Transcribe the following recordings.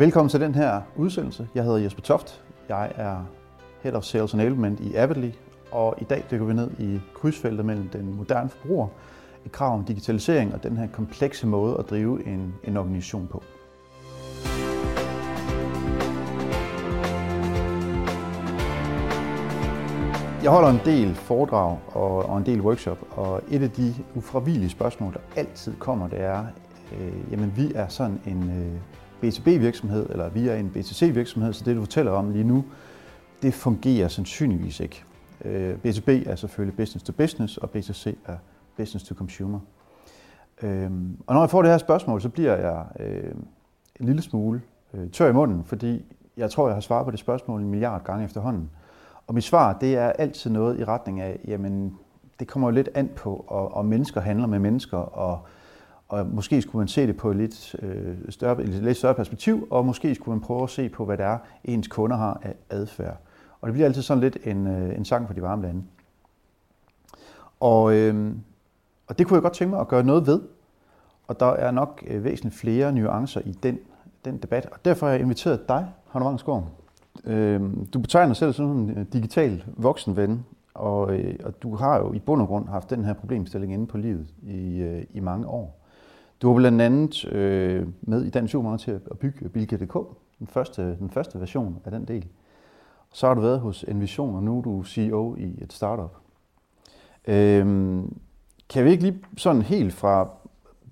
Velkommen til den her udsendelse. Jeg hedder Jesper Toft. Jeg er Head of Sales Enablement i Avidly, og i dag dykker vi ned i krydsfeltet mellem den moderne forbruger, et krav om digitalisering og den her komplekse måde at drive en, en organisation på. Jeg holder en del foredrag og, og en del workshop, og et af de ufravigelige spørgsmål, der altid kommer, det er, øh, jamen vi er sådan en øh, B2B-virksomhed, eller via en B2C-virksomhed, så det du fortæller om lige nu, det fungerer sandsynligvis ikke. Øh, B2B er selvfølgelig business to business, og B2C er business to consumer. Øh, og når jeg får det her spørgsmål, så bliver jeg øh, en lille smule tør i munden, fordi jeg tror, jeg har svaret på det spørgsmål en milliard gange efterhånden. Og mit svar, det er altid noget i retning af, jamen, det kommer jo lidt an på, og, og mennesker handler med mennesker, og, og måske skulle man se det på et lidt, øh, større, et lidt større perspektiv, og måske skulle man prøve at se på, hvad det er, ens kunder har af adfærd. Og det bliver altid sådan lidt en, øh, en sang for de varme lande. Og, øh, og det kunne jeg godt tænke mig at gøre noget ved. Og der er nok øh, væsentligt flere nuancer i den, den debat. Og derfor har jeg inviteret dig, Hanna Vangsgaard, Øh, du betegner dig selv som en øh, digital voksenven, og, øh, og du har jo i bund og grund haft den her problemstilling inde på livet i, øh, i mange år. Du var blandt andet øh, med i Dansk Supermarked til at bygge Bilka.dk, den første, den første version af den del. Så har du været hos Envision, og nu er du CEO i et startup. Øhm, kan vi ikke lige sådan helt fra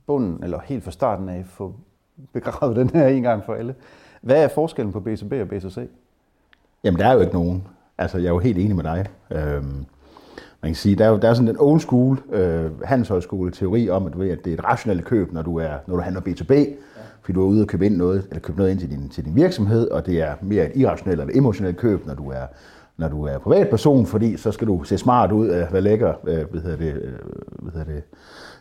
bunden, eller helt fra starten af, få begravet den her en gang for alle? Hvad er forskellen på B2B og B2C? Jamen, der er jo ikke nogen. Altså, jeg er jo helt enig med dig. Øhm, man kan sige, der er jo der er sådan en old school øh, handelshøjskole teori om, at, du ved, at det er et rationelt køb, når du, er, når du handler B2B, ja. fordi du er ude og købe ind noget, eller købe noget ind til din, til din virksomhed, og det er mere et irrationelt eller emotionelt køb, når du er når du er privatperson, fordi så skal du se smart ud af, hvad lækker, øh, hvad hedder det, øh, hvad hedder det,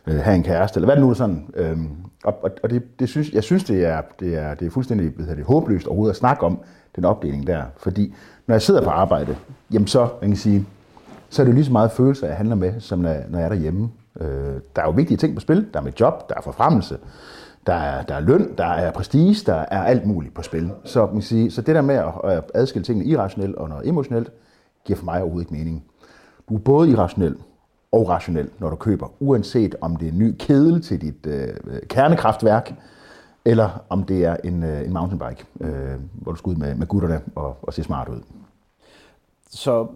øh, have en kæreste, eller hvad det nu er sådan. Øhm, og og det, det synes, jeg synes, det er, det er, det er fuldstændig hvad hedder det, håbløst overhovedet at snakke om den opdeling der. Fordi når jeg sidder på arbejde, jamen så, man kan sige, så er det jo lige så meget følelser, jeg handler med, som når, når jeg er derhjemme. Øh, der er jo vigtige ting på spil. Der er mit job, der er forfremmelse, der er, der er løn, der er prestige, der er alt muligt på spil. Så, man kan sige, så det der med at adskille tingene irrationelt og noget emotionelt, giver for mig overhovedet ikke mening. Du er både irrationel og rationel, når du køber, uanset om det er en ny kedel til dit øh, kernekraftværk, eller om det er en, øh, en mountainbike, øh, hvor du skal ud med, med gutterne og, og se smart ud. Så,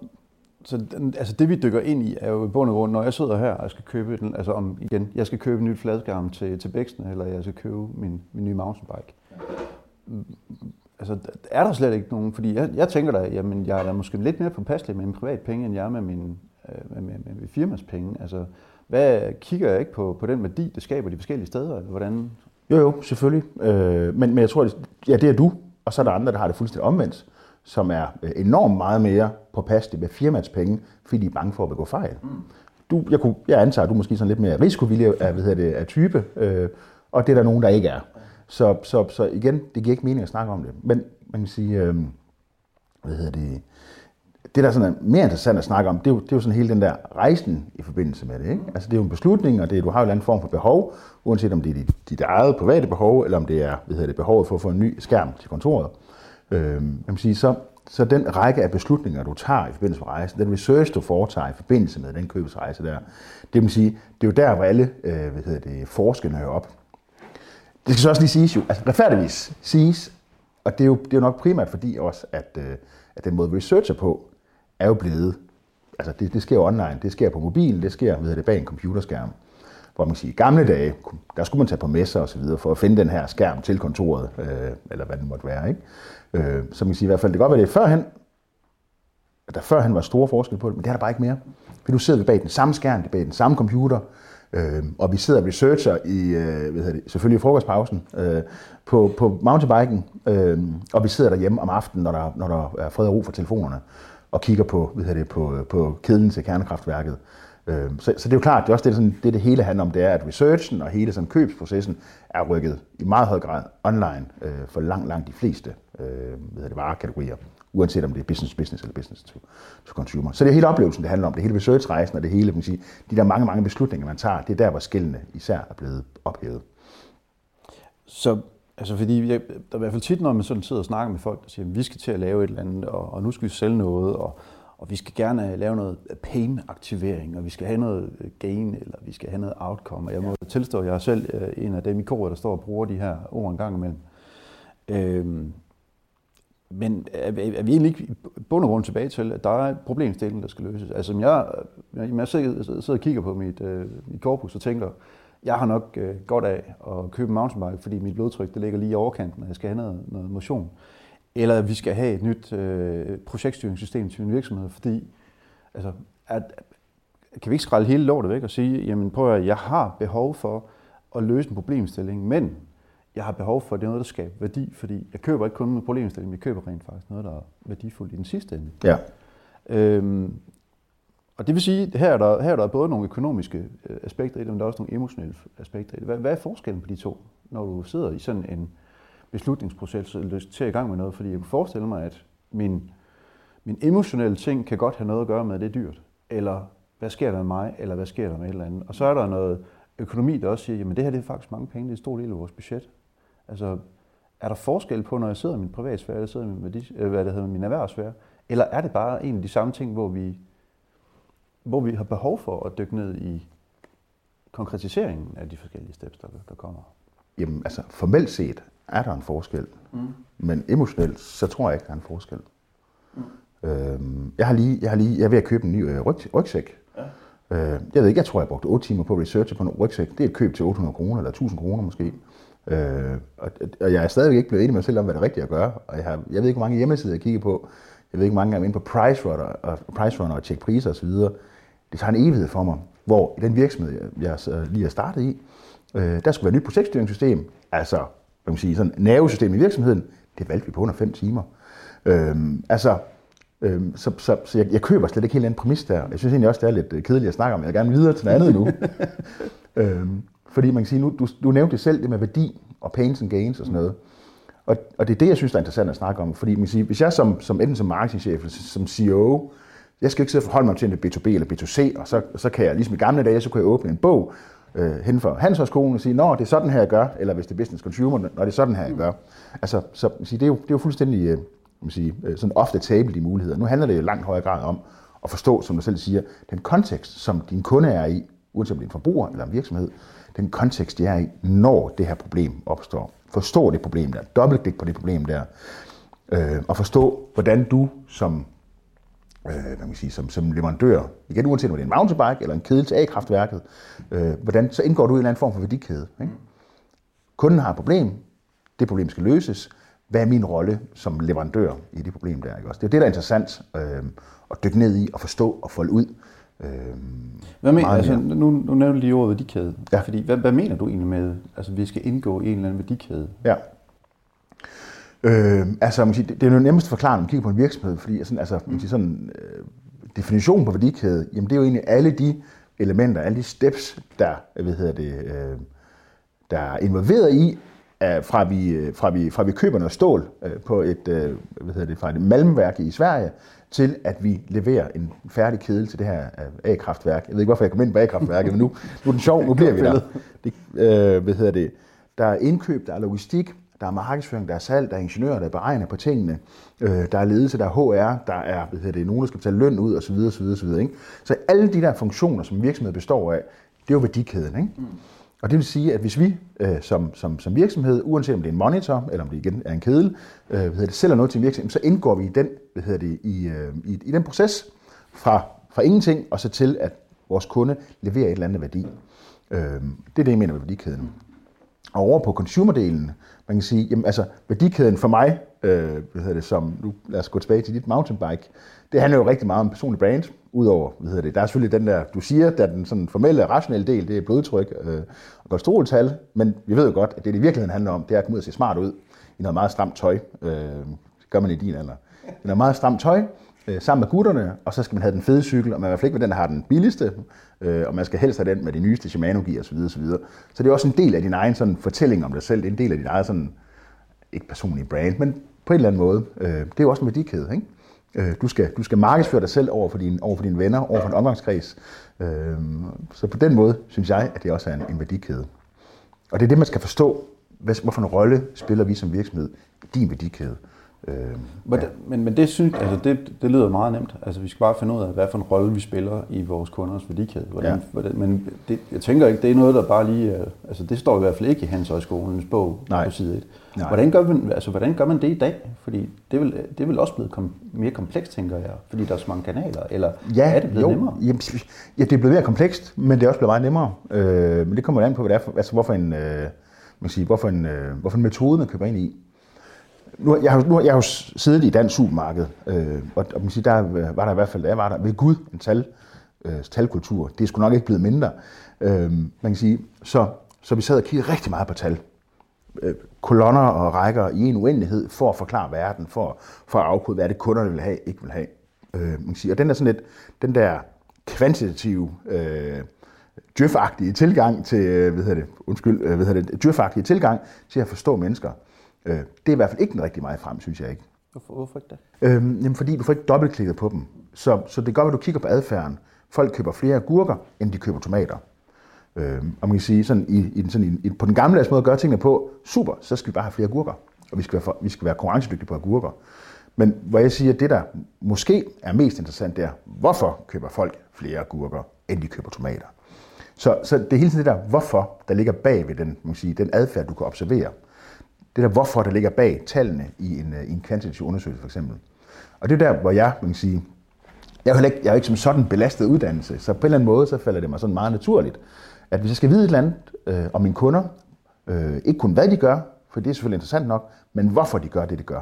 så den, altså det vi dykker ind i er jo i bund og grund, når jeg sidder her og skal købe den, altså om igen, jeg skal købe en ny fladskærm til, til Bæksten, eller jeg skal købe min, min nye mountainbike. Altså, er der slet ikke nogen, fordi jeg, jeg tænker da, jamen jeg er måske lidt mere påpasselig med min privat penge, end jeg er med min, øh, med, med, med, med firmas penge. Altså, hvad kigger jeg ikke på, på den værdi, det skaber de forskellige steder, eller hvordan jo, jo, selvfølgelig. Øh, men, men jeg tror, ja, det er du, og så er der andre, der har det fuldstændig omvendt, som er øh, enormt meget mere påpasselige med firmaets penge, fordi de er bange for at begå fejl. Mm. Du, jeg, kunne, jeg antager, at du måske sådan lidt mere risikovillig af, hvad det, af type, øh, og det er der nogen, der ikke er. Så, så, så igen, det giver ikke mening at snakke om det. Men man kan sige, øh, hvad hedder det, det, der sådan er mere interessant at snakke om, det er, jo, det er jo sådan hele den der rejsen i forbindelse med det. Ikke? Altså det er jo en beslutning, og det er, du har jo en anden form for behov, uanset om det er dit, dit eget private behov, eller om det er hvad hedder det, behovet for at få en ny skærm til kontoret. Øhm, man kan sige, så, så den række af beslutninger, du tager i forbindelse med rejsen, den research, du foretager i forbindelse med den købsrejse der, det, vil sige, det er jo der, hvor alle øh, hvad hedder det, forskerne hører op. Det skal så også lige siges jo, altså retfærdigvis siges, og det er jo, det er jo nok primært fordi også, at, øh, at den måde, vi researcher på, er jo blevet, altså det, det sker jo online, det sker på mobilen, det sker ved det bag en computerskærm. Hvor man siger, i gamle dage, der skulle man tage på messer og så videre for at finde den her skærm til kontoret, øh, eller hvad det måtte være. Ikke? Øh, så man kan sige i hvert fald, det kan godt være, det er førhen, at der førhen var store forskel på det, men det er der bare ikke mere. For nu sidder vi bag den samme skærm, bag den samme computer, øh, og vi sidder og researcher i, øh, hvad det, selvfølgelig i frokostpausen, øh, på, på mountainbiken, øh, og vi sidder derhjemme om aftenen, når der, når der er fred og ro for telefonerne og kigger på, hvad det, på, på kedlen til kernekraftværket. Øh, så, så det er jo klart, det er også det, sådan, det, det hele handler om, det er, at researchen og hele sådan, købsprocessen er rykket i meget høj grad online øh, for langt, langt de fleste øh, hvad det, varekategorier, uanset om det er business business eller business to, to consumer. Så det er hele oplevelsen, det handler om, det hele researchrejsen og det hele, man sige, de der mange, mange beslutninger, man tager, det er der, hvor skillene især er blevet ophævet. Så Altså fordi jeg, der er i hvert fald tit, når man sådan sidder og snakker med folk, der siger, at vi skal til at lave et eller andet, og, og nu skal vi sælge noget, og, og vi skal gerne lave noget pain-aktivering, og vi skal have noget gain, eller vi skal have noget outcome. Og jeg må tilstå, at jeg er selv øh, en af dem i koret, der står og bruger de her ord en gang imellem. Øhm, men er, er vi egentlig ikke bund og grund tilbage til, at der er problemstilling, der skal løses? Altså, jeg, jeg, jeg sidder, sidder og kigger på mit, øh, mit korpus og tænker, jeg har nok øh, godt af at købe en mountainbike, fordi mit blodtryk det ligger lige i overkanten, og jeg skal have noget, noget motion. Eller at vi skal have et nyt øh, projektstyringssystem til min virksomhed, fordi altså, at, kan vi ikke skralde hele lortet væk og sige, jamen prøv at jeg har behov for at løse en problemstilling, men jeg har behov for, at det er noget, der skaber værdi, fordi jeg køber ikke kun med problemstilling, jeg køber rent faktisk noget, der er værdifuldt i den sidste ende. Ja. Øhm, og det vil sige, at her er der, her er der både nogle økonomiske øh, aspekter i det, men der er også nogle emotionelle aspekter i det. Hvad, hvad er forskellen på de to, når du sidder i sådan en beslutningsproces og lyst til at i gang med noget? Fordi jeg kunne forestille mig, at min, min emotionelle ting kan godt have noget at gøre med, at det er dyrt. Eller hvad sker der med mig, eller hvad sker der med et eller andet. Og så er der noget økonomi, der også siger, jamen det her det er faktisk mange penge, det er en stor del af vores budget. Altså, er der forskel på, når jeg sidder i min privatsfære, eller sidder med, min, øh, hvad det hedder, min erhvervsfære? Eller er det bare en af de samme ting, hvor vi, hvor vi har behov for at dykke ned i konkretiseringen af de forskellige steps, der, der kommer? Jamen, altså formelt set er der en forskel. Mm. Men emotionelt, så tror jeg ikke, der er en forskel. Mm. Øhm, jeg, har lige, jeg, har lige, jeg er ved at købe en ny øh, ryg, rygsæk. Ja. Øh, jeg ved ikke, jeg tror, jeg brugte 8 timer på research på en rygsæk. Det er et køb til 800 kroner, eller 1000 kroner måske. Øh, og, og jeg er stadigvæk ikke blevet enig med mig selv om, hvad det er rigtigt at gøre. Og jeg, har, jeg ved ikke, hvor mange hjemmesider jeg kigger på. Jeg ved ikke, hvor mange gange jeg er inde på PriceRunner og, PriceRunner og tjekke priser osv. Det tager en evighed for mig. Hvor i den virksomhed, jeg, jeg lige har startet i, øh, der skulle være et nyt projektstyringssystem. Altså, man sige, sådan nervesystem i virksomheden. Det valgte vi på under 5 timer. Øh, altså, øh, så, så, så jeg, jeg køber slet ikke helt en præmis der. Jeg synes egentlig også, det er lidt øh, kedeligt at snakke om. Jeg vil gerne videre til noget andet nu. øh, fordi man kan sige, nu, du, du nævnte selv, det med værdi og pains and gains og sådan noget. Og, og det er det, jeg synes, der er interessant at snakke om. Fordi man kan sige, hvis jeg som, som enten som marketingchef eller som CEO, jeg skal ikke sidde og forholde mig til en B2B eller B2C, og så, så kan jeg, ligesom i gamle dage, så kunne jeg åbne en bog øh, hen for Handelshøjskolen og sige, når det er sådan her, jeg gør, eller hvis det er business consumer, når det er sådan her, jeg gør. Altså, så man sige, det, er jo, det er jo fuldstændig øh, man sige, øh, sådan ofte table de muligheder. Nu handler det jo langt højere grad om at forstå, som du selv siger, den kontekst, som din kunde er i, uanset om det er en forbruger eller en virksomhed, den kontekst, de er i, når det her problem opstår. Forstå det problem der, dobbeltklik på det problem der, øh, og forstå, hvordan du som, øh, hvad man sige, som, som leverandør, igen uanset om det er en mountainbike eller en kedel til A-kraftværket, øh, hvordan så indgår du i en eller anden form for værdikæde. Ikke? Kunden har et problem, det problem skal løses, hvad er min rolle som leverandør i det problem der? Ikke? Også det er det, der er interessant øh, at dykke ned i og forstå og folde ud. Øh, hvad mener, altså, nu, nu nævner du lige ordet værdikæde. Ja. Fordi, hvad, hvad mener du egentlig med, altså vi skal indgå i en eller anden værdikæde? Ja. Øh, altså, man siger, det, det er jo nemmest forklare, når man kigger på en virksomhed, fordi altså, altså, man siger, sådan, øh, definitionen på værdikæde, jamen det er jo egentlig alle de elementer, alle de steps, der, hvad hedder det, øh, der er involveret i, fra vi, øh, fra vi, fra vi køber noget stål øh, på et, øh, hvad hedder det, fra et malmværk i Sverige, til at vi leverer en færdig kedel til det her A-kraftværk. Jeg ved ikke, hvorfor jeg kom ind på A-kraftværket, men nu, nu er den sjov, nu bliver vi der. Det, øh, hvad hedder det? Der er indkøb, der er logistik, der er markedsføring, der er salg, der er ingeniører, der beregner på tingene, øh, der er ledelse, der er HR, der er hvad hedder det, nogen, der skal betale løn ud osv. osv., osv. Ikke? Så alle de der funktioner, som virksomhed består af, det er jo værdikæden. Ikke? Mm. Og det vil sige, at hvis vi øh, som, som, som virksomhed, uanset om det er en monitor, eller om det igen er en kedel, øh, hvad hedder det, sælger noget til en virksomhed, så indgår vi i den, hvad hedder det, i, øh, i, i den proces fra, fra ingenting og så til, at vores kunde leverer et eller andet værdi. Øh, det er det, jeg mener med værdikæden. Og over på consumerdelen, man kan sige, jamen altså værdikæden for mig, øh, hvad hedder det, som, nu lad os gå tilbage til dit mountainbike, det handler jo rigtig meget om personlig brand, udover, hvad hedder det, der er selvfølgelig den der, du siger, der er den sådan formelle, rationelle del, det er blodtryk øh, og kolesteroltal, men vi ved jo godt, at det, det i virkeligheden handler om, det er at komme ud og se smart ud i noget meget stramt tøj. Øh, det gør man i din alder. I noget meget stramt tøj, øh, sammen med gutterne, og så skal man have den fede cykel, og man vil i hvert fald ikke være den, der har den billigste, øh, og man skal helst have den med de nyeste Shimano-gear osv. osv. Så det er også en del af din egen sådan, fortælling om dig selv, det er en del af din egen sådan, ikke personlige brand, men på en eller anden måde. Øh, det er jo også en værdikæde, ikke? Øh, du, skal, du skal markedsføre dig selv over for, dine, over for dine venner, over for en omgangskreds. Øh, så på den måde synes jeg, at det også er en, en værdikæde. Og det er det, man skal forstå, hvad, hvorfor en rolle spiller vi som virksomhed i din værdikæde? Øh, ja. men, men det synes altså det, det lyder meget nemt. Altså vi skal bare finde ud af, hvad for en rolle vi spiller i vores kunders værdikæde. Hvordan, ja. hvordan, men det, jeg tænker ikke, det er noget, der bare lige... Altså det står i hvert fald ikke i Hans Højskolens bog Nej. på side 1. Nej. Hvordan, gør man, altså, hvordan gør man det i dag? Fordi det vel, det vel også blevet kom, mere komplekst, tænker jeg, fordi der er så mange kanaler. Eller ja, er det blevet jo, nemmere? Jamen, ja, det er blevet mere komplekst, men det er også blevet meget nemmere. Øh, men det kommer an på, hvad det er for, altså, hvorfor, en, øh, man siger, hvorfor, en, øh, hvorfor en metode, man køber ind i nu, jeg, har, nu jeg har jo siddet i dansk supermarked, øh, og, og man siger, der øh, var der i hvert fald, der var der ved Gud en tal, øh, talkultur. Det er sgu nok ikke blevet mindre. Øh, man kan sige, så, så vi sad og kiggede rigtig meget på tal. Øh, kolonner og rækker i en uendelighed for at forklare verden, for, for at afkode, hvad det kunderne vil have, ikke vil have. Øh, man kan sige, og den er sådan lidt, den der kvantitative, øh, djøfagtige tilgang til, øh, hvad hedder det, undskyld, øh, hvad hedder det, djøf tilgang til at forstå mennesker. Øh, det er i hvert fald ikke den rigtig meget frem, synes jeg ikke. Hvorfor, hvorfor ikke det? Øhm, jamen, fordi du får ikke dobbeltklikket på dem. Så, så det gør, at du kigger på adfærden. Folk køber flere agurker, end de køber tomater. Øhm, og man kan sige, sådan, i, i, sådan, i, på den gamle måde at gøre tingene på, super, så skal vi bare have flere agurker. Og vi skal være, for, vi skal være konkurrencedygtige på agurker. Men hvor jeg siger, at det, der måske er mest interessant, det er, hvorfor køber folk flere agurker, end de køber tomater? Så, så det er hele tiden det der, hvorfor, der ligger bag ved den, man kan sige, den adfærd, du kan observere det der hvorfor, der ligger bag tallene i en, øh, i en kvantitativ undersøgelse for eksempel. Og det er der, hvor jeg, man kan sige, jeg er, ikke, jeg er ikke som sådan belastet uddannelse, så på en eller anden måde, så falder det mig sådan meget naturligt, at hvis jeg skal vide et eller andet øh, om mine kunder, øh, ikke kun hvad de gør, for det er selvfølgelig interessant nok, men hvorfor de gør det, de gør.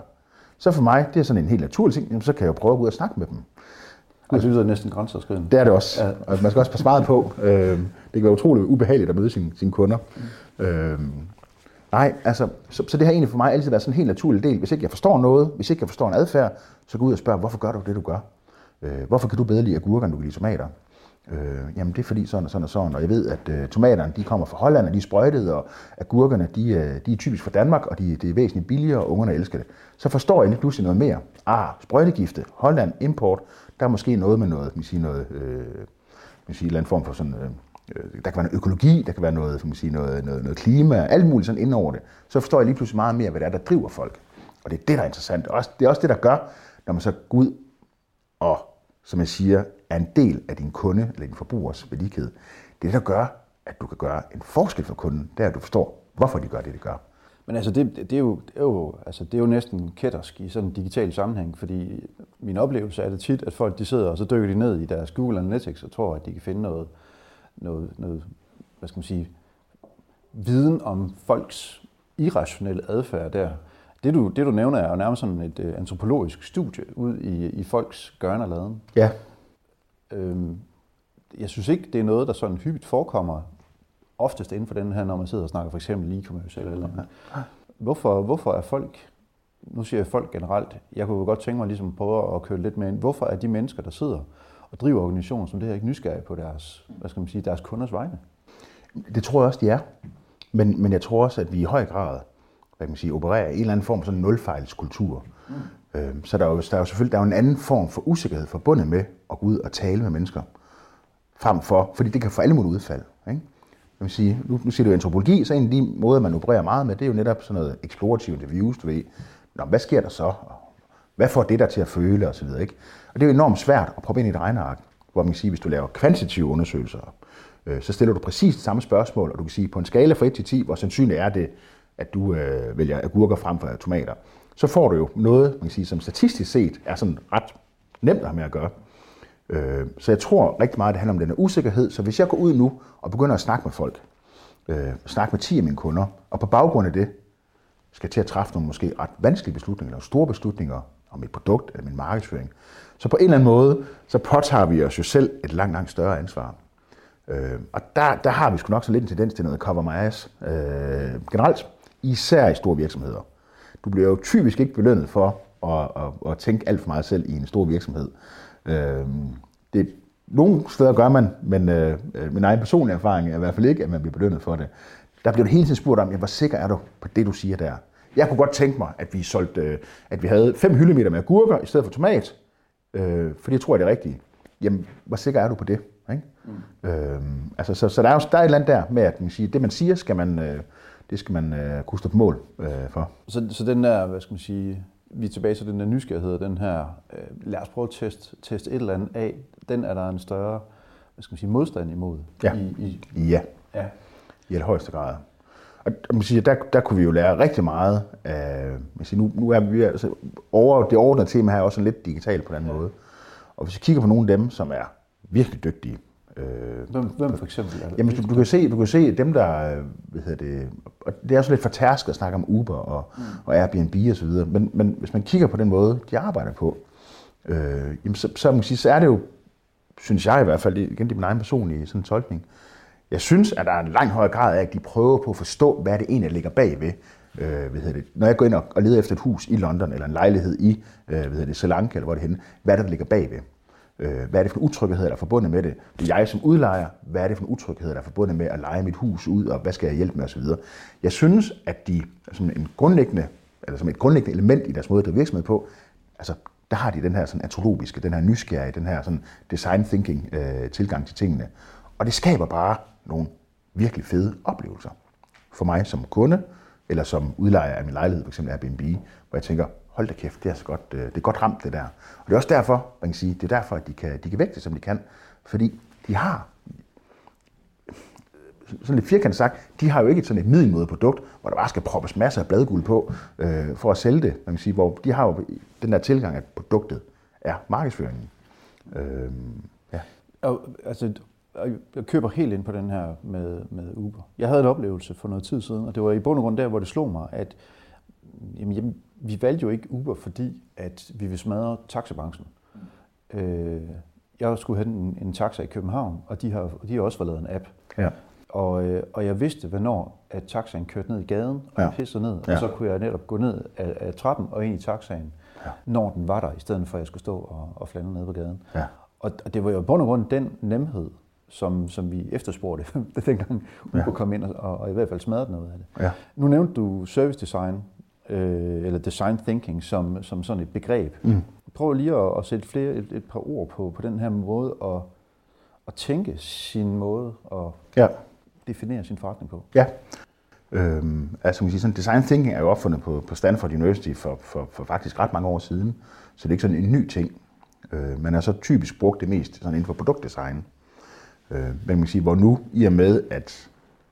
Så for mig, det er sådan en helt naturlig ting, jamen, så kan jeg jo prøve at gå ud og snakke med dem. Synes, det er næsten grænseoverskridende. Det er det også. Ja. Og man skal også passe meget på. Øh, det kan være utroligt ubehageligt at møde sine, sine kunder. Øh, Nej, altså, så, så det har egentlig for mig altid været sådan en helt naturlig del. Hvis ikke jeg forstår noget, hvis ikke jeg forstår en adfærd, så gå ud og spørge, hvorfor gør du det, du gør? Øh, hvorfor kan du bedre lide agurker, end du kan lide tomater? Øh, jamen det er fordi sådan og sådan og sådan, og jeg ved, at øh, tomaterne de kommer fra Holland, og de er sprøjtet, og agurkerne de, øh, de er typisk fra Danmark, og de, det er væsentligt billigere, og ungerne elsker det. Så forstår jeg lige pludselig noget mere. Ah, sprøjtegifte, Holland, import, der er måske noget med noget, man siger noget, øh, man siger, en eller anden form for sådan, Øh, Øh, der kan være noget økologi, der kan være noget, man sige, noget, noget, noget klima, alt muligt sådan ind over det. Så forstår jeg lige pludselig meget mere, hvad det er, der driver folk. Og det er det, der er interessant. Og det er også det, der gør, når man så går ud og, som jeg siger, er en del af din kunde eller din forbrugers værdikæde. Det er det, der gør, at du kan gøre en forskel for kunden, det er, at du forstår, hvorfor de gør det, de gør. Men altså, det, det, er jo, det, er jo, altså, det er jo næsten kættersk i sådan en digital sammenhæng, fordi min oplevelse er det tit, at folk de sidder og så dykker de ned i deres Google Analytics og tror, at de kan finde noget, noget, noget hvad skal man sige, viden om folks irrationelle adfærd der. Det du, det du nævner er jo nærmest sådan et uh, antropologisk studie ud i, i folks gørne og laden. Ja. Øhm, jeg synes ikke, det er noget, der sådan hyppigt forekommer oftest inden for den her, når man sidder og snakker for eksempel e-commerce eller eller andet. Hvorfor, hvorfor er folk, nu siger jeg folk generelt, jeg kunne godt tænke mig ligesom at prøve at køre lidt med ind, hvorfor er de mennesker, der sidder og driver organisationer som det her ikke nysgerrige på deres, hvad skal man sige, deres kunders vegne? Det tror jeg også, de er. Men, men jeg tror også, at vi i høj grad hvad kan man sige, opererer i en eller anden form for sådan nulfejlskultur. Mm. Øhm, så der er, jo, der er jo selvfølgelig der er jo en anden form for usikkerhed forbundet med at gå ud og tale med mennesker. Frem for, fordi det kan få alle mulige udfald. Ikke? Jeg vil sige, nu, nu siger du antropologi, så en af de måder, man opererer meget med, det er jo netop sådan noget explorative interviews, du ved. Nå, hvad sker der så? Hvad får det der til at føle osv.? Ikke? Og det er jo enormt svært at proppe ind i et regneark, hvor man kan sige, hvis du laver kvantitative undersøgelser, øh, så stiller du præcis det samme spørgsmål, og du kan sige, på en skala fra 1 til 10, hvor sandsynligt er det, at du øh, vælger agurker frem for tomater, så får du jo noget, man kan sige, som statistisk set er sådan ret nemt at have med at gøre. Øh, så jeg tror rigtig meget, det handler om den her usikkerhed. Så hvis jeg går ud nu og begynder at snakke med folk, øh, snakke med 10 af mine kunder, og på baggrund af det skal til at træffe nogle måske ret vanskelige beslutninger, eller store beslutninger om mit produkt eller min markedsføring, så på en eller anden måde, så påtager vi os jo selv et langt, langt større ansvar. Øh, og der, der har vi sgu nok så lidt en tendens til noget cover my ass. Øh, generelt, især i store virksomheder. Du bliver jo typisk ikke belønnet for at, at, at tænke alt for meget selv i en stor virksomhed. Øh, det, nogle steder gør man, men øh, øh min egen personlige erfaring er i hvert fald ikke, at man bliver belønnet for det. Der bliver du hele tiden spurgt om, ja, hvor sikker er du på det, du siger der? Jeg kunne godt tænke mig, at vi solgte, øh, at vi havde 5 hyldemeter med agurker i stedet for tomat, øh, for det tror jeg det er rigtigt. Jamen, hvor sikker er du på det? Ikke? Mm. Øh, altså, så, så der er jo der er et eller andet der med, at man siger, det man siger, skal man, øh, det skal man øh, kunne stå på mål øh, for. Så, så den der, hvad skal man sige, vi er tilbage til den der nysgerrighed, den her, øh, lad os prøve at teste, teste et eller andet af, den er der en større, hvad skal man sige, modstand imod. Ja. I, i, Ja, ja. i allerhøjeste grad. Og man kan sige, der, der kunne vi jo lære rigtig meget af, man siger, nu, nu er vi altså, over, det overordnede tema her er også lidt digitalt på den ja. måde. Og hvis vi kigger på nogle af dem, som er virkelig dygtige, øh, Hvem, hvem for eksempel er det? Jamen, du, du, kan se, du kan se dem, der, øh, hvad hedder det, og det er også lidt fortærsket at snakke om Uber og, mm. og Airbnb og så videre, men, men hvis man kigger på den måde, de arbejder på, øh, jamen, så, så, man sige, så er det jo, synes jeg i hvert fald, igen det er min egen personlige sådan tolkning, jeg synes, at der er en lang højere grad af, at de prøver på at forstå, hvad det egentlig ligger bagved. Øh, hvad hedder det? Når jeg går ind og, og leder efter et hus i London, eller en lejlighed i øh, hvad hedder det, Sri Lanka, eller hvor det er henne, hvad er det, der ligger bagved? Øh, hvad er det for en utryghed, der er forbundet med det? Det er jeg som udlejer. Hvad er det for en utryghed, der er forbundet med at lege mit hus ud, og hvad skal jeg hjælpe med osv.? Jeg synes, at de som en grundlæggende, eller som et grundlæggende element i deres måde at drive virksomhed på, altså der har de den her sådan antropologiske, den her nysgerrige, den her sådan design thinking øh, tilgang til tingene. Og det skaber bare nogle virkelig fede oplevelser. For mig som kunde, eller som udlejer af min lejlighed, f.eks. Airbnb, hvor jeg tænker, hold da kæft, det er, så godt, øh, det er godt ramt det der. Og det er også derfor, man kan sige, det er derfor, at de kan, de kan vækste, som de kan. Fordi de har, sådan lidt firkantet sagt, de har jo ikke sådan et middelmåde produkt, hvor der bare skal proppes masser af bladguld på øh, for at sælge det. Man kan sige, hvor de har jo den der tilgang, at produktet er markedsføringen. Øh, ja. Og, altså, og jeg køber helt ind på den her med, med Uber. Jeg havde en oplevelse for noget tid siden, og det var i bund og grund der, hvor det slog mig, at jamen, jamen, vi valgte jo ikke Uber, fordi at vi ville smadre taxabranchen. Mm. Øh, jeg skulle have en, en taxa i København, og de har, de har også fået lavet en app. Ja. Og, øh, og jeg vidste, hvornår at taxaen kørte ned i gaden, og Ja. ja. pissede ned. Ja. Og så kunne jeg netop gå ned af, af trappen og ind i taxaen, Ja. når den var der, i stedet for at jeg skulle stå og, og flande ned på gaden. Ja. Og, og det var jo i bund og grund den nemhed, som, som vi efterspurgte, dengang Uber Ja. ja. kom ind og, og i hvert fald smadrede noget af det. Ja. Nu nævnte du service design, øh, eller design thinking, som, som sådan et begreb. Mm. Prøv lige at, at sætte flere, et, et par ord på, på den her måde at, at tænke sin måde og ja. definere sin forretning på. Ja. Øhm, altså, man siger, sådan, design thinking er jo opfundet på, på Stanford University for, for, for faktisk ret mange år siden, så det er ikke sådan en ny ting. Øh, man har så typisk brugt det mest sådan inden for produktdesign. Øh, men man kan sige, hvor nu i og med, at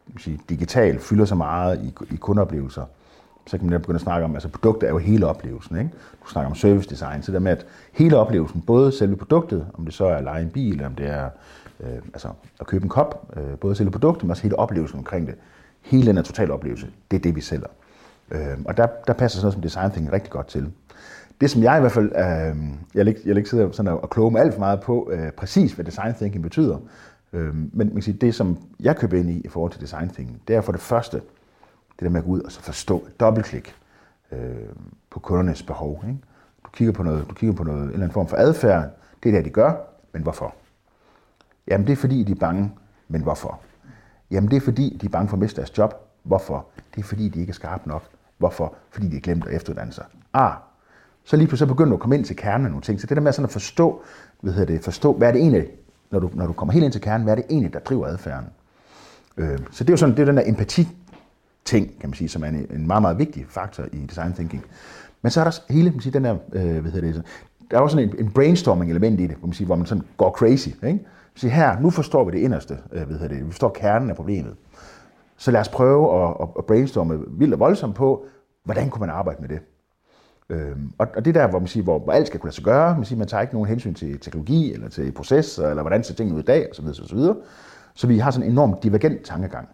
man sige, digital fylder så meget i, i kundeoplevelser, så kan man begynde at snakke om, altså produktet er jo hele oplevelsen. Ikke? Du snakker om service design, så det med, at hele oplevelsen, både selve produktet, om det så er at lege en bil, eller om det er øh, altså at købe en kop, øh, både selve produktet, men også hele oplevelsen omkring det. Hele den her totale oplevelse, det er det, vi sælger. Øh, og der, der passer sådan noget som design thinking rigtig godt til. Det, som jeg i hvert fald, øh, jeg vil ikke, jeg vil ikke sidde sådan og kloge mig alt for meget på, øh, præcis hvad design thinking betyder, Øhm, men man kan sige, det, som jeg køber ind i i forhold til design thinking, det er for det første, det der med at gå ud og så forstå, dobbeltklik øh, på kundernes behov. Ikke? Du kigger på noget, du kigger på noget, en eller anden form for adfærd, det er det, de gør, men hvorfor? Jamen det er fordi, de er bange, men hvorfor? Jamen det er fordi, de er bange for at miste deres job. Hvorfor? Det er fordi, de ikke er skarpe nok. Hvorfor? Fordi de har glemt at efteruddanne sig. Ah, så lige pludselig begynder du at komme ind til kernen af nogle ting. Så det der med sådan at forstå, hvad hedder det, forstå, hvad er det egentlig, når du, når du kommer helt ind til kernen, hvad er det egentlig, der driver adfærden? Øh, så det er jo sådan, det er den der empati ting, kan man sige, som er en, en meget, meget vigtig faktor i design thinking. Men så er der også hele, kan man sige, den der, øh, hvad hedder det, der er også sådan en, en brainstorming element i det, hvor man, siger, hvor man sådan går crazy. Ikke? Så her, nu forstår vi det inderste, øh, hvad hedder det, vi forstår kernen af problemet. Så lad os prøve at, at, at brainstorme vildt og voldsomt på, hvordan kunne man arbejde med det. Øhm, og, og det der, hvor man siger, hvor, hvor alt skal kunne lade sig gøre. Man siger, man tager ikke nogen hensyn til teknologi, eller til proces, eller hvordan ser tingene ud i dag, osv. osv. Så, videre. så vi har sådan en enorm divergent tankegang.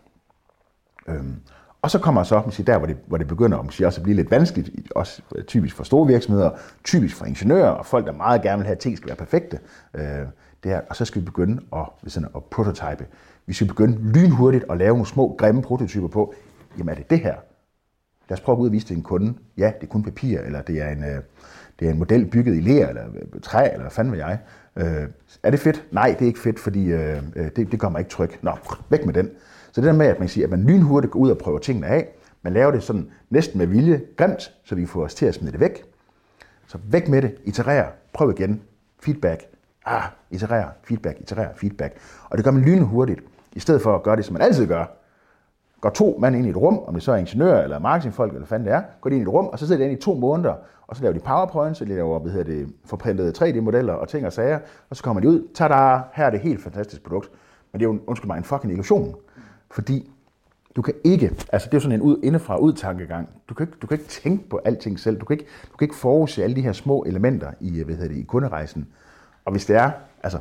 Øhm, og så kommer så man siger, der, hvor det, hvor det begynder man siger, også at blive lidt vanskeligt, også øh, typisk for store virksomheder, typisk for ingeniører og folk, der meget gerne vil have, at ting skal være perfekte. Øh, det er, og så skal vi begynde at, sådan, at prototype. Vi skal begynde lynhurtigt at lave nogle små, grimme prototyper på, jamen er det det her? Lad os prøve at gå ud og vise til en kunde, ja, det er kun papir, eller det er en, øh, det er en model bygget i ler, eller øh, træ, eller hvad fanden ved jeg. Øh, er det fedt? Nej, det er ikke fedt, fordi øh, øh, det, det gør mig ikke tryg. Nå, væk med den. Så det der med, at man siger, at man lynhurtigt går ud og prøver tingene af, man laver det sådan næsten med vilje, grimt, så vi får os til at smide det væk. Så væk med det, iterer, prøv igen, feedback, ah, iterer, feedback, iterer, feedback. Og det gør man lynhurtigt, i stedet for at gøre det, som man altid gør, går to mand ind i et rum, om det så er ingeniør eller marketingfolk, eller hvad fanden det er, går de ind i et rum, og så sidder de inde i to måneder, og så laver de powerpoints, og de laver, hvad hedder det, forprintede 3D-modeller og ting og sager, og så kommer de ud, tada, her er det helt fantastisk produkt. Men det er jo, undskyld mig, en fucking illusion. Fordi du kan ikke, altså det er sådan en ud, indefra ud tankegang. Du kan, ikke, du kan ikke tænke på alting selv. Du kan ikke, du kan ikke forudse alle de her små elementer i, øh, hvad hedder det, i kunderejsen. Og hvis det er, altså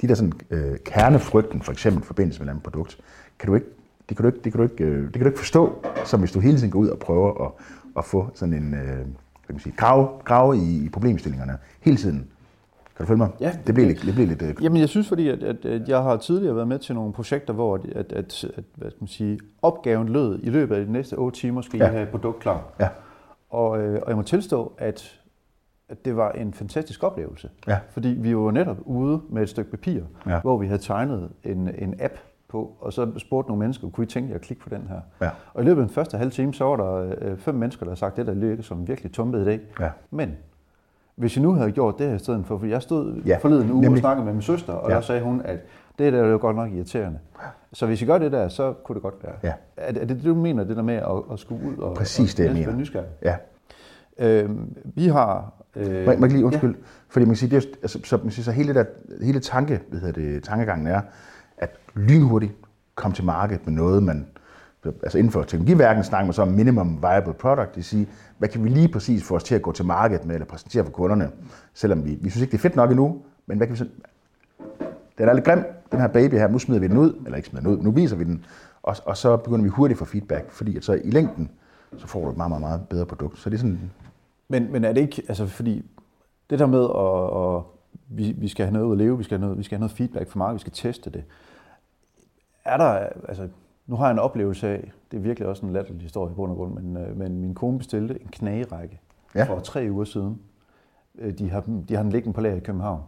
de der sådan øh, kernefrygten, for eksempel i forbindelse med et andet produkt, kan du ikke, det kan du ikke, det kan du ikke, øh, det kan du ikke forstå, som hvis du hele tiden går ud og prøver at, at få sådan en, øh, kan man sige, grave, grave i, i problemstillingerne hele tiden. Kan du følge mig? Ja. Det bliver lidt, det bliver lidt øh, Jamen, jeg synes, fordi at, at, at jeg har tidligere været med til nogle projekter, hvor at, at, at, at hvad skal man sige, opgaven lød, i løbet af de næste 8 timer skal. Ja. I have et produkt klar. Ja. Og, øh, og jeg må tilstå, at, at det var en fantastisk oplevelse. Ja. Fordi vi var netop ude med et stykke papir, Ja. hvor vi havde tegnet en, en app på, og så spurgte nogle mennesker, kunne I tænke jer at klikke på den her? Ja. Og i løbet af den første halve time, så var der øh, fem mennesker, der havde sagt, det der lykkes som virkelig tumpet idé. Ja. Men hvis jeg nu havde gjort det her i stedet for, for jeg stod Ja, forleden uge og nemlig. snakkede med min søster, og Ja. der sagde hun, at det der er jo godt nok irriterende. Så hvis I gør det der, så kunne det godt være. Ja. Er, er det det, du mener, det der med at, at skulle ud og, Præcis og det, jeg næsten mener. nysgerrig? ja. Øhm, vi har... Øh, Må, må jeg lige undskyld? Ja. Fordi man kan sige, det er, altså, så, man kan sige, så hele, det der, hele tanke, hvad hedder det, tankegangen er, at lynhurtigt komme til markedet med noget, man, altså inden for teknologiverdenen snakker man så om minimum viable product, det vil sige, hvad kan vi lige præcis få os til at gå til markedet med, eller præsentere for kunderne, selvom vi, vi synes ikke, det er fedt nok endnu, men hvad kan vi så, den er lidt grim, den her baby her, nu smider vi den ud, eller ikke smider den ud, nu viser vi den, og, og så begynder vi hurtigt at få feedback, fordi at så i længden, så får du et meget, meget, meget bedre produkt. Så det er sådan, Men, men er det ikke, altså fordi det der med, at, at vi, vi skal have noget ud at leve, vi skal, have noget, vi skal have noget feedback fra markedet, vi skal teste det. Er der, altså nu har jeg en oplevelse af, det er virkelig også en latterlig historie i bund og grund, men, øh, men min kone bestilte en knagerække Ja. for tre uger siden. Øh, De har, de har den liggende på lager i København.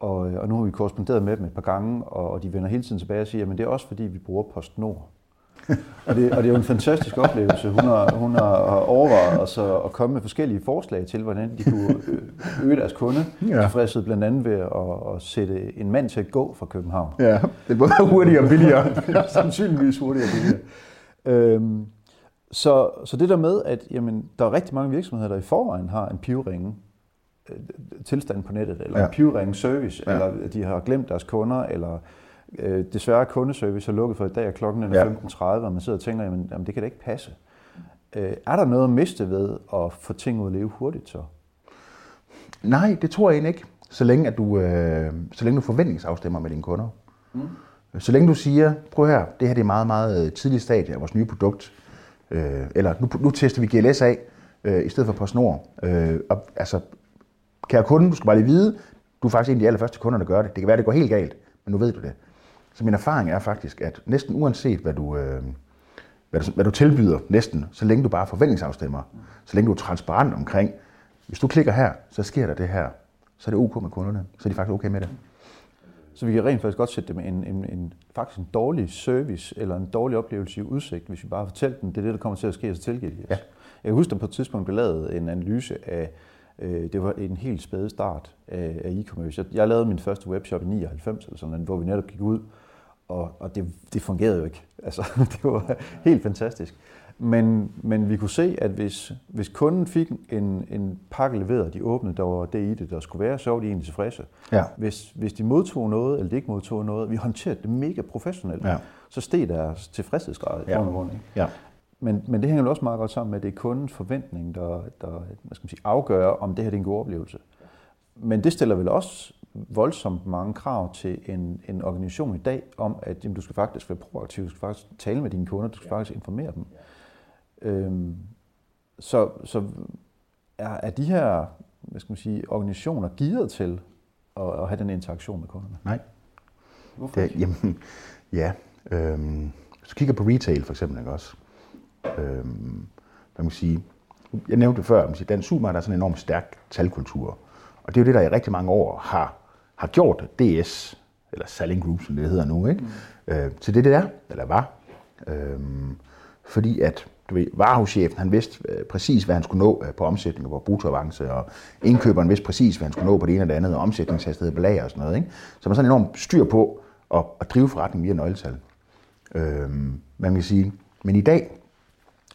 Og, øh, og nu har vi korresponderet med dem et par gange, og, og de vender hele tiden tilbage og siger, at det er også fordi, vi bruger PostNord. og, det, og det er jo en fantastisk oplevelse. Hun har, hun har overvejet altså at komme med forskellige forslag til, hvordan de kunne ø- øge deres kunde. Ja. Tilfredshed blandt andet ved at, at sætte en mand til at gå fra København. ja, det er både hurtigere og billigere. Sandsynligvis hurtigere og billigere. Øhm, så, så det der med, at jamen, der er rigtig mange virksomheder, der i forvejen har en pivringe øh, tilstand på nettet, eller Ja. en pivringe service, ja. eller de har glemt deres kunder, eller øh, desværre kundeservice er lukket for i dag, og klokken er Ja. 15.30, og man sidder og tænker, jamen, jamen det kan da ikke passe. Øh, er der noget at miste ved at få ting ud at leve hurtigt så? Nej, det tror jeg egentlig ikke. Så længe, at du, øh, så længe du forventningsafstemmer med dine kunder. Mm. Så længe du siger, prøv her, det her det er meget, meget øh, tidligt stadie af vores nye produkt. Øh, eller nu, nu tester vi GLS af, øh, i stedet for PostNord. Øh, og, altså, kære kunde, du skal bare lige vide, du er faktisk en af de allerførste kunder, der gør det. Det kan være, det går helt galt, men nu ved du det. Så min erfaring er faktisk, at næsten uanset hvad du, øh, hvad du, hvad du tilbyder, næsten, så længe du bare forventningsafstemmer, så længe du er transparent omkring, hvis du klikker her, så sker der det her, så er det ok med kunderne, så er de faktisk okay med det. Så vi kan rent faktisk godt sætte dem en, en, en, faktisk en dårlig service eller en dårlig oplevelse i udsigt, hvis vi bare fortæller dem, det er det, der kommer til at ske, og så tilgiver de os. Ja. Jeg kan huske, at på et tidspunkt blev lavet en analyse af, øh, det var en helt spæde start af, af e-commerce. Jeg, jeg lavede min første webshop i 99, eller sådan, noget, hvor vi netop gik ud, og, og det, det fungerede jo ikke. Altså, det var helt fantastisk. Men, men vi kunne se, at hvis, hvis kunden fik en, en pakke leveret, de åbnede, der var det i det, der skulle være, så var de egentlig tilfredse. Ja. Hvis, hvis de modtog noget, eller de ikke modtog noget, vi håndterede det mega professionelt, Ja. så steg deres tilfredshedsgrad Ja. Ikke? Ja. Men, men det hænger jo også meget godt sammen med, at det er kundens forventning, der, der hvad skal man sige, afgør, om det her det er en god oplevelse. Men det stiller vel også voldsomt mange krav til en, en organisation i dag, om at jamen, du skal faktisk være proaktiv, du skal faktisk tale med dine kunder, du skal faktisk informere dem. Øhm, så så er, er de her hvad skal man sige, organisationer gearet til at, at have den interaktion med kunderne? Nej. Hvorfor Det, er- jamen, ja. Øhm, hvis du kigger på retail for eksempel, ikke også? Øhm, hvad man sige, jeg nævnte det før, man siger, dansk supermarked er sådan en enormt stærk talkultur. Og det er jo det, der i rigtig mange år har, har gjort DS, eller Selling Group, som det hedder nu, ikke? Mm. Øh, til det, det er, eller var. Øhm, fordi at du ved, varehuschefen, han vidste øh, præcis, hvad han skulle nå øh, på omsætning og på bruttoavance, og indkøberen vidste præcis, hvad han skulle nå på det ene og det andet, og omsætningshastighed på lager og sådan noget. Ikke? Så man er sådan enormt styr på at, at drive forretning via nøgletal. Øhm, man kan sige, Men i dag,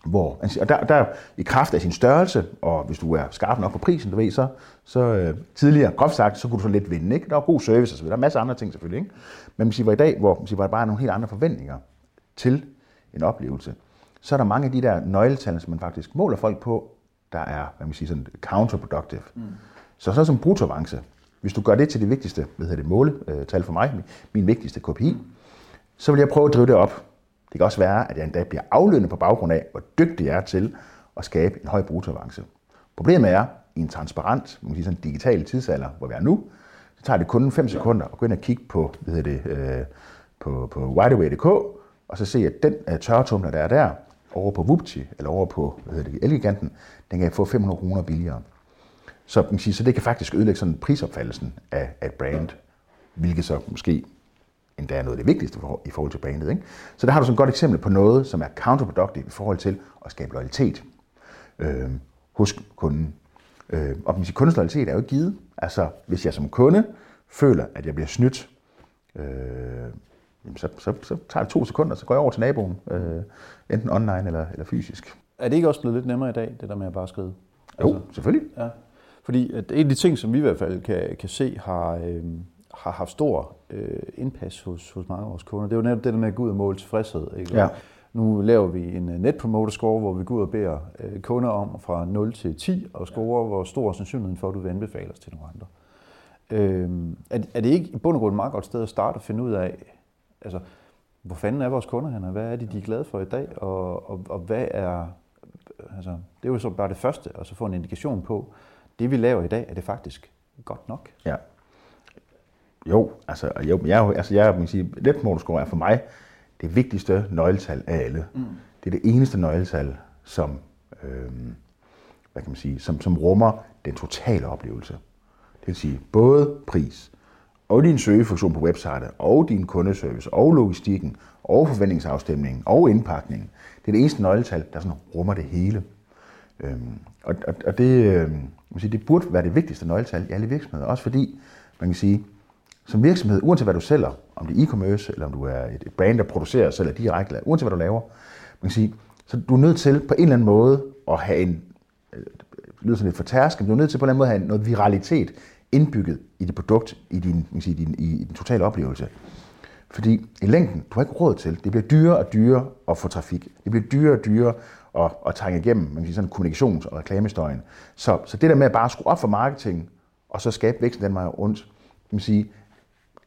hvor, og der, der i kraft af sin størrelse, og hvis du er skarp nok på prisen, du ved, så, så øh, tidligere, groft sagt, så kunne du så lidt vinde. Ikke? Der var god service osv., der er masser af andre ting selvfølgelig. Ikke? Men man siger, var i dag, hvor man siger, var bare nogle helt andre forventninger til en oplevelse, så er der mange af de der nøgletal, som man faktisk måler folk på, der er, hvad man siger, sådan counterproductive. Mm. Så så som bruttoavance, hvis du gør det til det vigtigste, hvad hedder det, måletal for mig, min vigtigste KPI, så vil jeg prøve at drive det op. Det kan også være, at jeg endda bliver aflønnet på baggrund af, hvor dygtig jeg er til at skabe en høj bruttoavance. Problemet er, i en transparent, man kan sige sådan en digital tidsalder, hvor vi er nu, så tager det kun 5 sekunder at gå ind og kigge på, hvad hedder det, øh, på, på wideaway.dk, og så se, at den uh, tørretumler, der er der, over på Wupti, eller over på hvad hedder det, Elgiganten, den kan jeg få 500 kroner billigere. Så, man kan sige, så det kan faktisk ødelægge sådan prisopfattelsen af, af et brand, hvilket så måske endda er noget af det vigtigste i forhold til brandet. Ikke? Så der har du sådan et godt eksempel på noget, som er counterproductive i forhold til at skabe loyalitet øh, hos kunden. Øh, og man siger, kundens loyalitet er jo ikke givet. Altså, hvis jeg som kunde føler, at jeg bliver snydt, øh, så, så, så tager det to sekunder, så går jeg over til naboen, øh, enten online eller, eller fysisk. Er det ikke også blevet lidt nemmere i dag, det der med at bare skrive? Jo, altså, selvfølgelig. Ja. Fordi at en af de ting, som vi i hvert fald kan, kan se, har, øh, har haft stor øh, indpas hos, hos mange af vores kunder, det er jo netop det der med at gå ud og måle tilfredshed. Ikke? Ja. Nu laver vi en Net Promoter Score, hvor vi går ud og beder øh, kunder om fra 0 til 10 og score, hvor stor sandsynligheden for, at du vil anbefale os til nogle andre. Øh, er, er det ikke i bund og grund et meget godt sted at starte og finde ud af, altså, hvor fanden er vores kunder henne? Hvad er det, de er glade for i dag? Og, og, og hvad er... Altså, det er jo så bare det første, og så få en indikation på, det vi laver i dag, er det faktisk godt nok? Ja. Jo, altså, jo, jeg, altså jeg vil sige, netmotorscore er for mig det vigtigste nøgletal af alle. Mm. Det er det eneste nøgletal, som, øh, hvad kan man sige, som, som rummer den totale oplevelse. Det vil sige både pris, og din søgefunktion på websitet, og din kundeservice, og logistikken, og forventningsafstemningen, og indpakningen. Det er det eneste nøgletal, der sådan rummer det hele. Øhm, og, og, og det, øh, man sige, det burde være det vigtigste nøgletal i alle virksomheder, også fordi, man kan sige, som virksomhed, uanset hvad du sælger, om det er e-commerce, eller om du er et brand, der producerer og sælger direkte, eller uanset hvad du laver, man kan sige, så du er nødt til på en eller anden måde at have en, det lyder sådan lidt for tærsken, du er nødt til på en eller anden måde at have noget viralitet indbygget i dit produkt, i din, man sige, din, i din totale oplevelse. Fordi i længden, du har ikke råd til, det bliver dyrere og dyrere at få trafik. Det bliver dyrere og dyrere at, at trænge igennem man kan sige, sådan kommunikations- og reklamestøjen. Så, så det der med at bare skrue op for marketing, og så skabe væksten den vej rundt, kan man sige,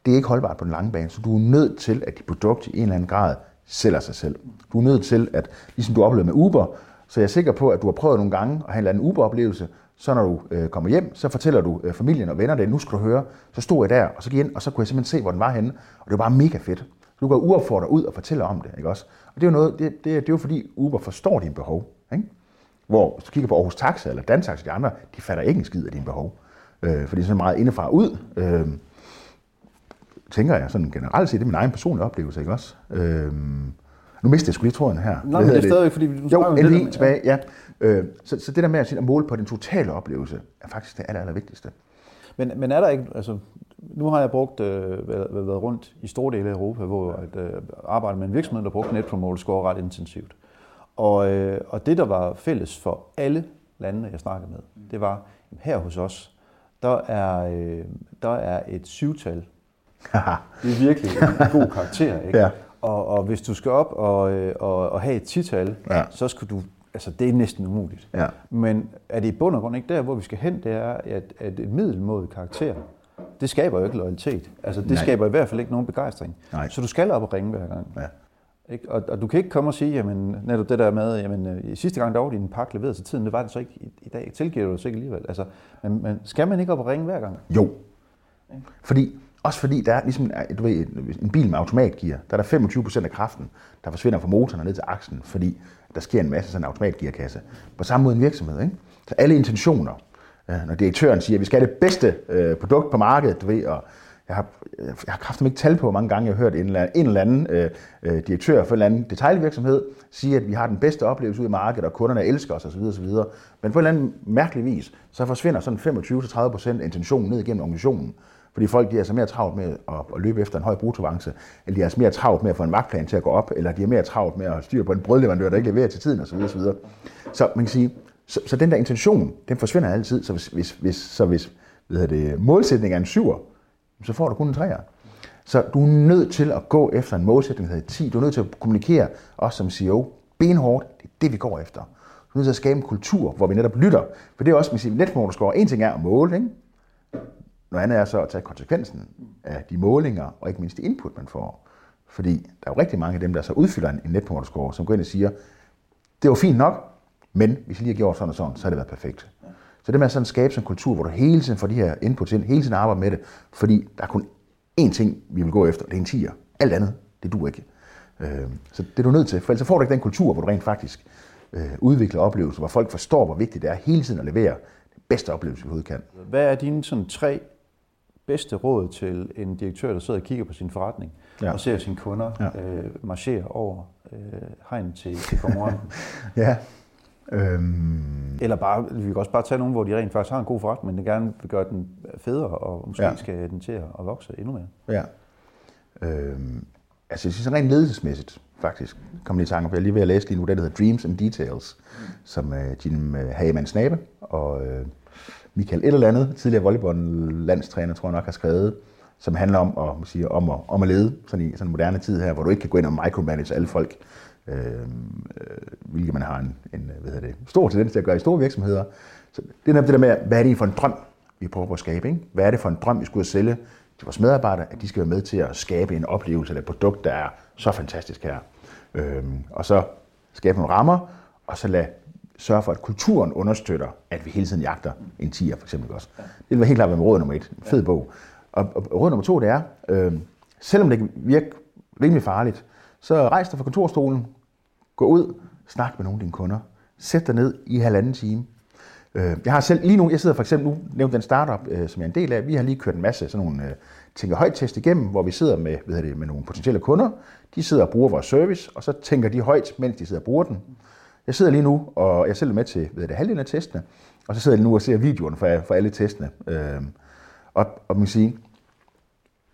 det er ikke holdbart på den lange bane. Så du er nødt til, at dit produkt i en eller anden grad sælger sig selv. Du er nødt til, at ligesom du oplevede med Uber, så jeg er sikker på, at du har prøvet nogle gange at have en eller anden Uber-oplevelse, så når du øh, kommer hjem, så fortæller du øh, familien og venner det, nu skal du høre, så stod jeg der, og så gik jeg ind, og så kunne jeg simpelthen se, hvor den var henne, og det var bare mega fedt. Du går uopfordret ud og fortæller om det, ikke også? Og det er jo noget, det, det, det er jo fordi Uber forstår dine behov, ikke? Hvor hvis du kigger på Aarhus Taxa eller Dantaxa, de andre, de fatter ikke en skid af dine behov. Øh, for det er sådan meget indefra ud. Øh, tænker jeg sådan generelt set, det er min egen personlige oplevelse, ikke også? Øh, nu mister jeg sgu lige tråden her. Nej, men det er stadig, fordi du Jo, endelig tilbage, ja. Øh, så, så det der med at, at måle på den totale oplevelse, er faktisk det aller, aller vigtigste. Men, men er der ikke, altså, nu har jeg brugt, øh, været, været rundt i store dele af Europa, hvor at, øh, arbejde med en virksomhed, der brugte Net Promoter Score ret intensivt. Og, øh, og det, der var fælles for alle landene, jeg snakkede med, det var, her hos os, der er, øh, der er et syvtal. Det er virkelig en god karakter, ikke? Ja. Og, og hvis du skal op og, øh, og, og have et tital, ja. så skal du altså det er næsten umuligt. Ja. Men er det i bund og grund ikke der, hvor vi skal hen, det er, at, at et middelmåde karakter, det skaber jo ikke loyalitet. Altså det Nej. skaber i hvert fald ikke nogen begejstring. Nej. Så du skal op og ringe hver gang. Ja. Ikke? Og, og, du kan ikke komme og sige, jamen, netop det der med, jamen, øh, i sidste gang der var din pakke leveret til tiden, det var det så ikke i, i dag. Tilgiver du det så ikke alligevel. Altså, men, men, skal man ikke op og ringe hver gang? Jo. Fordi også fordi der er ligesom, du ved, en bil med automatgear, der er der 25% af kraften, der forsvinder fra motoren og ned til aksen, fordi der sker en masse sådan en automatgearkasse. På samme måde en virksomhed. Ikke? Så alle intentioner, øh, når direktøren siger, at vi skal have det bedste øh, produkt på markedet, du ved, og jeg har, øh, jeg har kraftigt ikke tal på, hvor mange gange jeg har hørt en eller anden, en eller anden øh, øh, direktør for en eller anden detaljvirksomhed sige, at vi har den bedste oplevelse ud i markedet, og kunderne elsker os osv. osv. Men på en eller anden mærkelig vis, så forsvinder sådan 25-30% intentionen ned igennem organisationen fordi folk de er altså mere travlt med at, at løbe efter en høj brutovance, eller de er altså mere travlt med at få en vagtplan til at gå op, eller de er mere travlt med at styre på en brødleverandør, der ikke leverer til tiden osv. osv. Så man kan sige, så, så den der intention, den forsvinder altid. Så hvis, hvis, hvis, så hvis hvad det, målsætningen er en syver, så får du kun en træer. Så du er nødt til at gå efter en målsætning, der hedder 10. Du er nødt til at kommunikere, også som CEO, benhårdt. Det er det, vi går efter. Du er nødt til at skabe en kultur, hvor vi netop lytter. For det er også, man siger, netmotorscore. En ting er at måle, ikke? Noget andet er så at tage konsekvensen af de målinger, og ikke mindst de input, man får. Fordi der er jo rigtig mange af dem, der så udfylder en netmotorscore, som går ind og siger, det var fint nok, men hvis jeg lige har gjort sådan og sådan, så har det været perfekt. Så det med at sådan skabe sådan en kultur, hvor du hele tiden får de her inputs ind, hele tiden arbejder med det, fordi der er kun én ting, vi vil gå efter, det er en tiger. Alt andet, det du ikke. Øhm, så det er du nødt til, for ellers får du ikke den kultur, hvor du rent faktisk øh, udvikler oplevelser, hvor folk forstår, hvor vigtigt det er hele tiden at levere den bedste oplevelse, vi overhovedet kan. Hvad er dine sådan tre bedste råd til en direktør, der sidder og kigger på sin forretning ja. og ser sine kunder ja. øh, marchere over øh, hegn til, til konkurrenten? ja, Øhm... Eller bare, vi kan også bare tage nogen, hvor de rent faktisk har en god forretning, men de gerne vil gøre den federe, og måske ja. skal den til at vokse endnu mere. Ja. Øhm... Altså, jeg synes rent ledelsesmæssigt, faktisk, kom lige i tanke om, jeg er lige ved at læse lige nu, det der hedder Dreams and Details, som uh, Jim uh, Hagemann Snabe og uh, Michael et eller andet, tidligere volleyball-landstræner, tror jeg nok, har skrevet, som handler om at, sige, om, at, om at lede sådan i sådan en moderne tid her, hvor du ikke kan gå ind og micromanage alle folk, øh, øh, hvilket man har en, en hvad hedder det, stor tendens til at gøre i store virksomheder. Så det er netop det der med, hvad er det for en drøm, vi prøver at skabe? Ikke? Hvad er det for en drøm, vi skulle sælge til vores medarbejdere, at de skal være med til at skabe en oplevelse eller et produkt, der er så fantastisk her. Øh, og så skabe nogle rammer, og så lade sørge for, at kulturen understøtter, at vi hele tiden jagter en tiger, for eksempel også. Det var helt klart med råd nummer et. Fed bog. Og, og råd nummer to, det er, øh, selvom det kan virke rimelig farligt, så rejs dig fra kontorstolen, gå ud, snak med nogle af dine kunder, sæt dig ned i halvanden time. Øh, jeg har selv lige nu, jeg sidder for eksempel nu, nævnt den startup, øh, som jeg er en del af, vi har lige kørt en masse sådan nogle øh, tænker højt test igennem, hvor vi sidder med, hvad det, med nogle potentielle kunder. De sidder og bruger vores service, og så tænker de højt, mens de sidder og bruger den. Jeg sidder lige nu, og jeg selv med til ved det, halvdelen af testene, og så sidder jeg lige nu og ser videoen for, for alle testene. Øh, og, og man sige,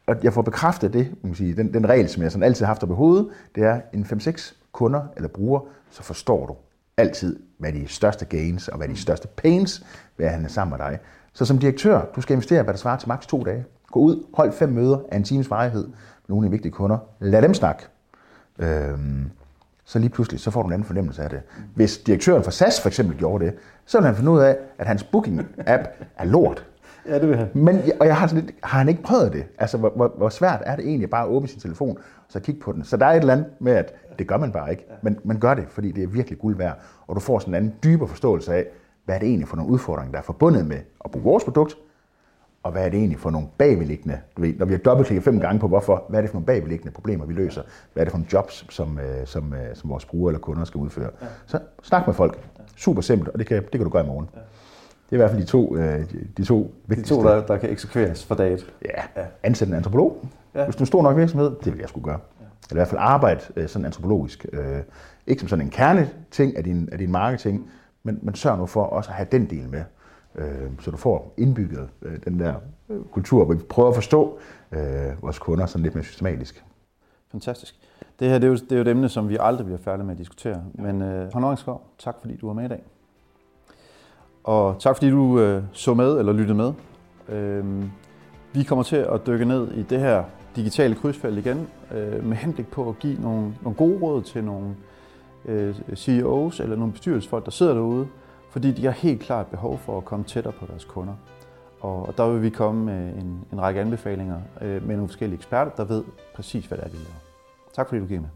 og jeg får bekræftet det, man sige, den, den regel, som jeg sådan altid har haft op i hovedet, det er en 5-6 kunder eller brugere, så forstår du altid, hvad de største gains og hvad de største pains ved at handle sammen med dig. Så som direktør, du skal investere, hvad der svarer til maks to dage. Gå ud, hold fem møder af en times varighed med nogle af de vigtige kunder. Lad dem snakke. Øhm, så lige pludselig, så får du en anden fornemmelse af det. Hvis direktøren for SAS for eksempel gjorde det, så vil han finde ud af, at hans booking-app er lort. Ja, det vil han. Men, og jeg har, sådan lidt, har han ikke prøvet det? Altså, hvor, hvor, hvor svært er det egentlig bare at åbne sin telefon og så kigge på den? Så der er et eller andet med, at det gør man bare ikke. Men man gør det, fordi det er virkelig guld værd. Og du får sådan en anden dybere forståelse af, hvad er det egentlig for nogle udfordringer, der er forbundet med at bruge vores produkt, og hvad er det egentlig for nogle bagvedliggende, du ved, når vi har dobbeltklikket fem gange på hvorfor, hvad er det for nogle bagvedliggende problemer, vi løser, hvad er det for nogle jobs, som, øh, som, øh, som vores brugere eller kunder skal udføre. Ja. Så snak med folk. Super simpelt, og det kan, det kan du gøre i morgen. Ja. Det er i hvert fald de to, øh, de to vigtigste. De to, der, der kan eksekveres for dagen. Ja, ansætte en antropolog. Ja. Hvis du er en stor nok virksomhed, det vil jeg skulle gøre. Ja. Eller i hvert fald arbejde sådan antropologisk. ikke som sådan en kerne ting af din, af din marketing, men, men sørg nu for også at have den del med så du får indbygget øh, den der øh, kultur, hvor vi prøver at forstå øh, vores kunder sådan lidt mere systematisk. Fantastisk. Det her det er, jo, det er jo et emne, som vi aldrig bliver færdige med at diskutere. Men øh, Hånd tak fordi du var med i dag. Og tak fordi du øh, så med eller lyttede med. Øh, vi kommer til at dykke ned i det her digitale krydsfelt igen, øh, med henblik på at give nogle, nogle gode råd til nogle øh, CEOs eller nogle bestyrelsesfolk, der sidder derude, fordi de har helt klart behov for at komme tættere på deres kunder. Og der vil vi komme med en, en række anbefalinger øh, med nogle forskellige eksperter, der ved præcis, hvad det er, de laver. Tak fordi du gik med.